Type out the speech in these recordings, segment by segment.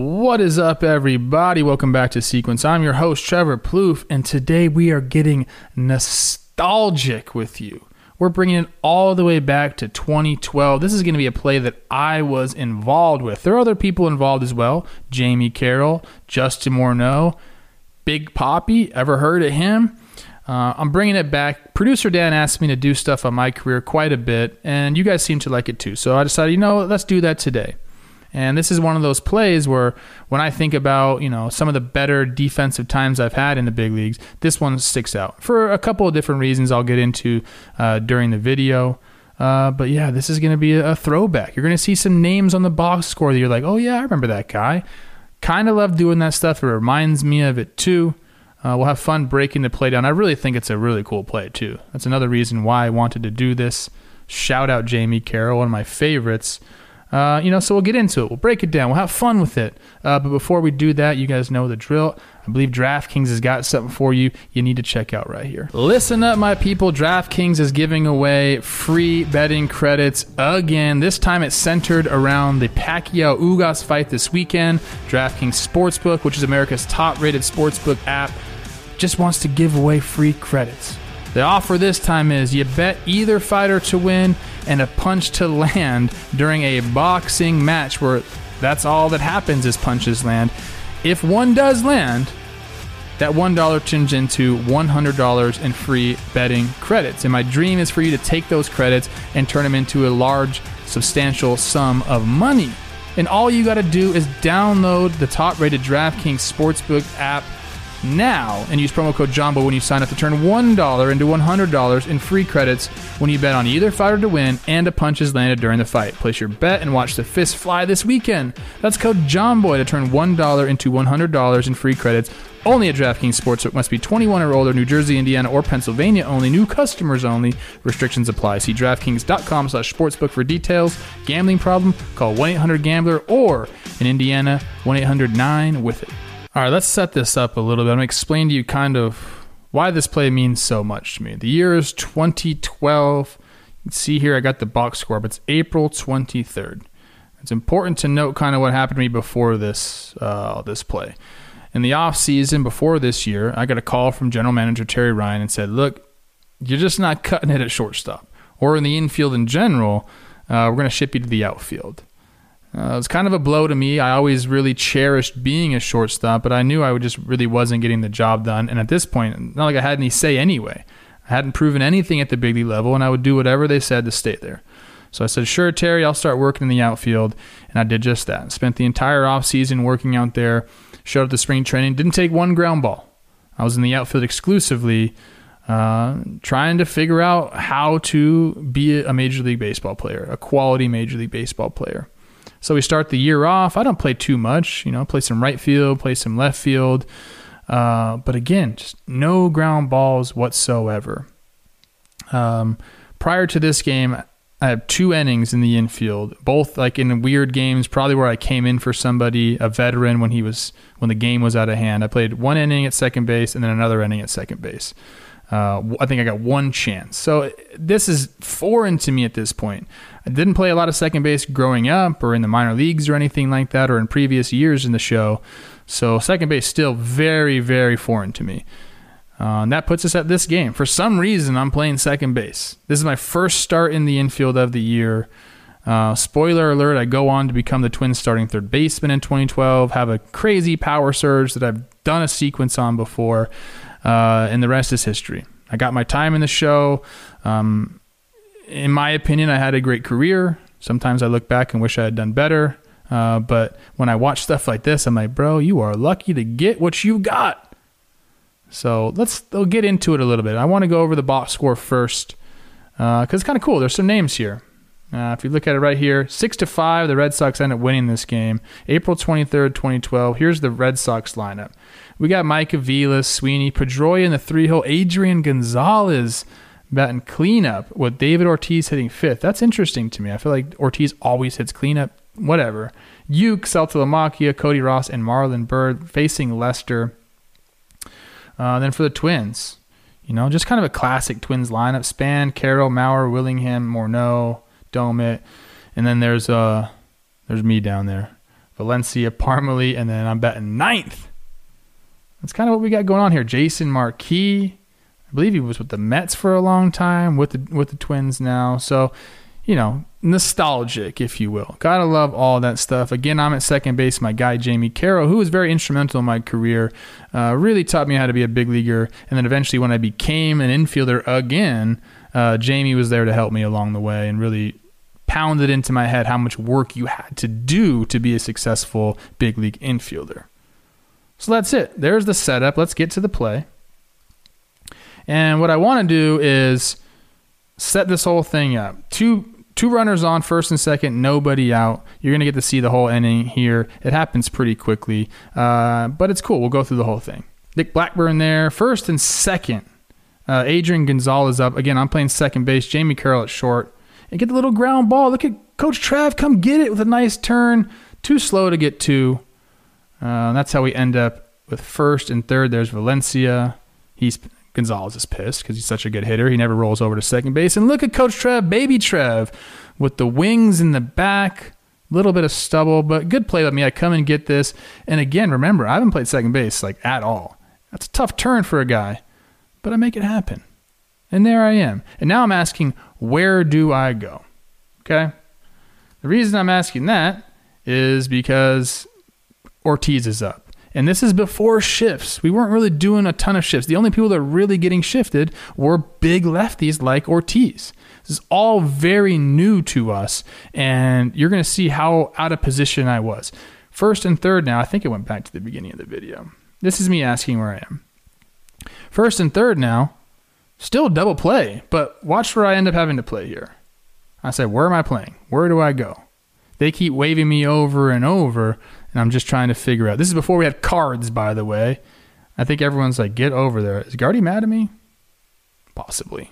What is up, everybody? Welcome back to Sequence. I'm your host, Trevor Plouffe, and today we are getting nostalgic with you. We're bringing it all the way back to 2012. This is going to be a play that I was involved with. There are other people involved as well Jamey Carroll, Justin Morneau, Big Poppy. Ever heard of him? Uh, I'm bringing it back. Producer Dan asked me to do stuff on my career quite a bit, and you guys seem to like it too. So I decided, you know, let's do that today. And this is one of those plays where when I think about, you know, some of the better defensive times I've had in the big leagues, this one sticks out for a couple of different reasons I'll get into uh, during the video. Uh, but yeah, this is going to be a, throwback. You're going to see some names on the box score that you're like, oh yeah, I remember that guy. Kind of love doing that stuff. It reminds me of it too. Uh, we'll have fun breaking the play down. I really think it's a really cool play too. That's another reason why I wanted to do this. Shout out Jamey Carroll, one of my favorites. Uh, you know, so we'll get into it. We'll break it down. We'll have fun with it. Uh, but before we do that, you guys know the drill. I believe DraftKings has got something for you you need to check out right here. Listen up, my people. DraftKings is giving away free betting credits again. This time it's centered around the Pacquiao Ugas fight this weekend. DraftKings Sportsbook, which is America's top rated sportsbook app, just wants to give away free credits. The offer this time is you bet either fighter to win and a punch to land during a boxing match where that's all that happens is punches land. If one does land, that $1 turns into $100 in free betting credits. And my dream is for you to take those credits and turn them into a large, substantial sum of money. And all you got to do is download the top rated DraftKings Sportsbook app now and use promo code JOMBOY when you sign up to turn $1 into $100 in free credits when you bet on either fighter to win and a punch is landed during the fight. Place your bet and watch the fist fly this weekend. That's code JOMBOY to turn $1 into $100 in free credits. Only at DraftKings Sportsbook must be 21 or older, New Jersey, Indiana, or Pennsylvania only. New customers only. Restrictions apply. See DraftKings.com slash sportsbook for details. Gambling problem? Call 1-800-GAMBLER or in Indiana, 1-800-9-WITH-IT. All right, let's set this up a little bit. I'm going to explain to you kind of why this play means so much to me. The year is 2012. You can see here I got the box score, but it's April 23rd. It's important to note kind of what happened to me before this uh, this play. In the off season before this year, I got a call from general manager Terry Ryan and said, "Look, you're just not cutting it at shortstop, or in the infield in general. Uh, we're going to ship you to the outfield." Uh, it was kind of a blow to me. I always really cherished being a shortstop, but I knew I just really wasn't getting the job done. And at this point, not like I had any say anyway. I hadn't proven anything at the big league level, and I would do whatever they said to stay there. So I said, "Sure, Terry, I'll start working in the outfield," and I did just that. Spent the entire offseason working out there. Showed up to spring training. Didn't take one ground ball. I was in the outfield exclusively, uh, trying to figure out how to be a major league baseball player, a quality major league baseball player. So we start the year off. I don't play too much, you know, play some right field, play some left field. Uh, but again, just no ground balls whatsoever. Um, prior to this game, I have two innings in the infield, both like in weird games, probably where I came in for somebody, a veteran when he was when the game was out of hand. I played one inning at second base and then another inning at second base. Uh, I think I got one chance. So this is foreign to me at this point. I didn't play a lot of second base growing up or in the minor leagues or anything like that or in previous years in the show. So second base still very, very foreign to me. Uh, and that puts us at this game. For some reason, I'm playing second base. This is my first start in the infield of the year. Uh, spoiler alert, I go on to become the Twins starting third baseman in 2012, have a crazy power surge that I've done a sequence on before, uh, and the rest is history. I got my time in the show. Um, in my opinion, I had a great career. Sometimes I look back and wish I had done better. Uh, but when I watch stuff like this, I'm like, bro, you are lucky to get what you got. So let's we'll get into it a little bit. I want to go over the box score first because uh, it's kind of cool. There's some names here. Uh, if you look at it right here, six to five, the Red Sox end up winning this game. April 23rd, 2012. Here's the Red Sox lineup. We got Mike Aviles, Sweeney, Pedroia in the three hole, Adrian Gonzalez batting cleanup with David Ortiz hitting fifth. That's interesting to me. I feel like Ortiz always hits cleanup. Whatever. Youk, Uke, Saltalamacchia, Cody Ross, and Marlon Byrd facing Lester. Uh, then for the Twins, you know, just kind of a classic Twins lineup: Span, Carroll, Mauer, Willingham, Morneau, Doumit, and then there's uh there's me down there, Valencia, Parmelee, and then I'm betting ninth. That's kind of what we got going on here. Jason Marquis, I believe he was with the Mets for a long time, with the with the Twins now. So, you know, nostalgic, if you will. Gotta love all that stuff. Again, I'm at second base. My guy Jamey Carroll, who was very instrumental in my career, uh, really taught me how to be a big leaguer. And then eventually, when I became an infielder again, uh, Jamey was there to help me along the way and really pounded into my head how much work you had to do to be a successful big league infielder. So that's it. There's the setup. Let's get to the play. And what I want to do is set this whole thing up. Two two runners on, first and second, nobody out. You're going to get to see the whole inning here. It happens pretty quickly, uh, but it's cool. We'll go through the whole thing. Nick Blackburn there, first and second. Uh, Adrian Gonzalez up. Again, I'm playing second base. Jamey Carroll at short. And get the little ground ball. Look at Coach Trev come get it with a nice turn. Too slow to get to. Uh, that's how we end up with first and third. There's Valencia. He's Gonzalez is pissed because he's such a good hitter. He never rolls over to second base. And look at Coach Trev, baby Trev, with the wings in the back, little bit of stubble, but good play by me. I come and get this. And again, remember, I haven't played second base like at all. That's a tough turn for a guy, but I make it happen. And there I am. And now I'm asking, where do I go? Okay. The reason I'm asking that is because Ortiz is up. And this is before shifts. We weren't really doing a ton of shifts. The only people that are really getting shifted were big lefties like Ortiz. This is all very new to us, and you're going to see how out of position I was. First and third now, I think it went back to the beginning of the video. This is me asking where I am. First and third now, still double play, but watch where I end up having to play here. I said, Where am I playing? Where do I go? They keep waving me over and over and I'm just trying to figure out. This is before we had cards, by the way. I think everyone's like, get over there. Is Gardy mad at me? Possibly.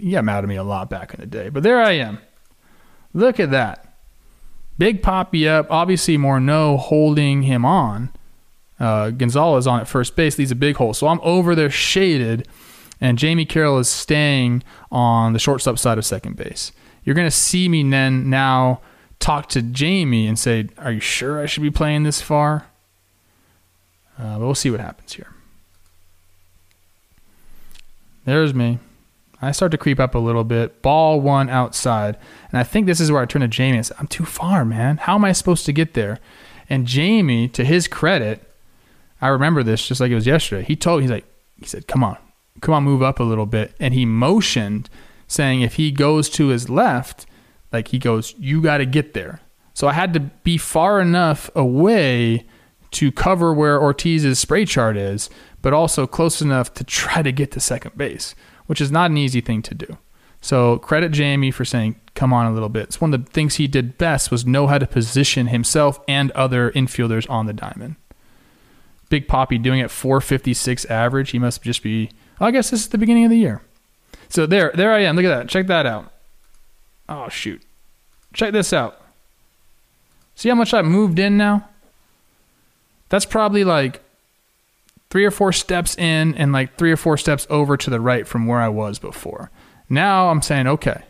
He got mad at me a lot back in the day. But there I am. Look at that. Big Poppy up. Obviously, Morneau holding him on. Uh, Gonzalez on at first base leaves a big hole. So I'm over there shaded, and Jamey Carroll is staying on the shortstop side of second base. You're going to see me then now talk to Jamey and say, Are you sure I should be playing this far? Uh, but we'll see what happens here. There's me. I start to creep up a little bit. Ball one outside. And I think this is where I turn to Jamey and say, I'm too far, man. How am I supposed to get there? And Jamey, to his credit, I remember this just like it was yesterday. He told he's like, he said, Come on, come on, move up a little bit. And he motioned, saying if he goes to his left, like he goes, you got to get there. So I had to be far enough away to cover where Ortiz's spray chart is, but also close enough to try to get to second base, which is not an easy thing to do. So credit Jamey for saying, come on a little bit. It's one of the things he did best was know how to position himself and other infielders on the diamond. Big Poppy doing it 456 average. He must just be, I guess this is the beginning of the year. So there, there I am. Look at that. Check that out. Oh, shoot. Check this out. See how much I moved in now? That's probably like three or four steps in and like three or four steps over to the right from where I was before. Now I'm saying, okay,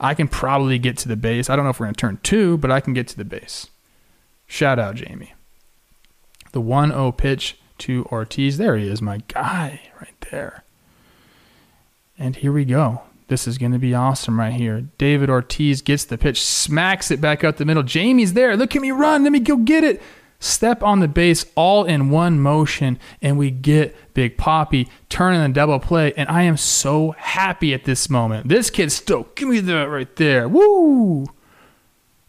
I can probably get to the base. I don't know if we're going to turn two, but I can get to the base. Shout out, Jamey. The 1 0 pitch to Ortiz. There he is, my guy right there. And here we go. This is going to be awesome right here. David Ortiz gets the pitch, smacks it back up the middle. Jamey's there. Look at me run. Let me go get it. Step on the base all in one motion, and we get Big Poppy turning the double play. And I am so happy at this moment. This kid's stoked. Give me that right there. Woo!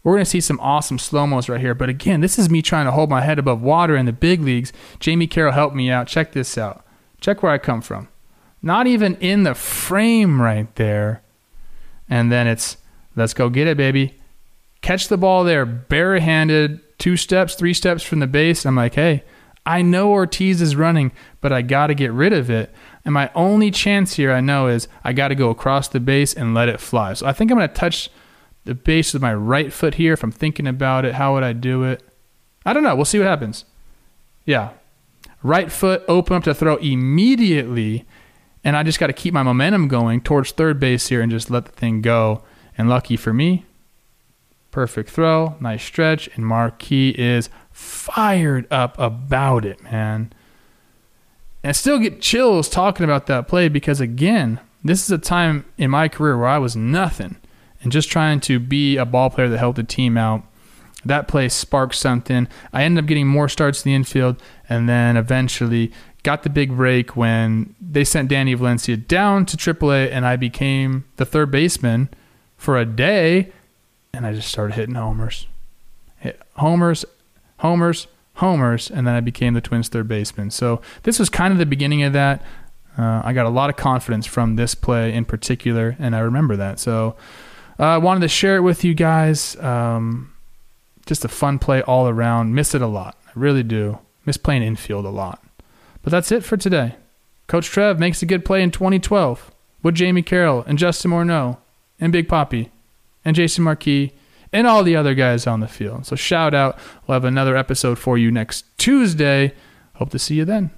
We're going to see some awesome slow mos right here. But again, this is me trying to hold my head above water in the big leagues. Jamey Carroll helped me out. Check this out. Check where I come from not even in the frame right there. And then it's Let's go get it, baby. Catch the ball there, barehanded, two steps, three steps from the base. I'm like, hey, I know Ortiz is running, but I got to get rid of it. And my only chance here I know is I got to go across the base and let it fly. So I think I'm going to touch the base with my right foot here. If I'm thinking about it, how would I do it? I don't know. We'll see what happens. Yeah. Right foot open up to throw immediately. And I just got to keep my momentum going towards third base here and just let the thing go. And lucky for me, perfect throw, nice stretch. And Marquis is fired up about it, man. And I still get chills talking about that play because, again, this is a time in my career where I was nothing and just trying to be a ball player that helped the team out. That play sparked something. I ended up getting more starts in the infield and then eventually got the big break when they sent Danny Valencia down to AAA and I became the third baseman for a day and I just started hitting homers. Hit homers, homers, homers, and then I became the Twins third baseman. So this was kind of the beginning of that. Uh, I got a lot of confidence from this play in particular, and I remember that. So uh, I wanted to share it with you guys. Um, just a fun play all around. Miss it a lot. I really do. Miss playing infield a lot. But that's it for today. Coach Trev makes a good play in 2012 with Jamey Carroll and Justin Morneau and Big Poppy and Jason Marquis and all the other guys on the field. So shout out. We'll have another episode for you next Tuesday. Hope to see you then.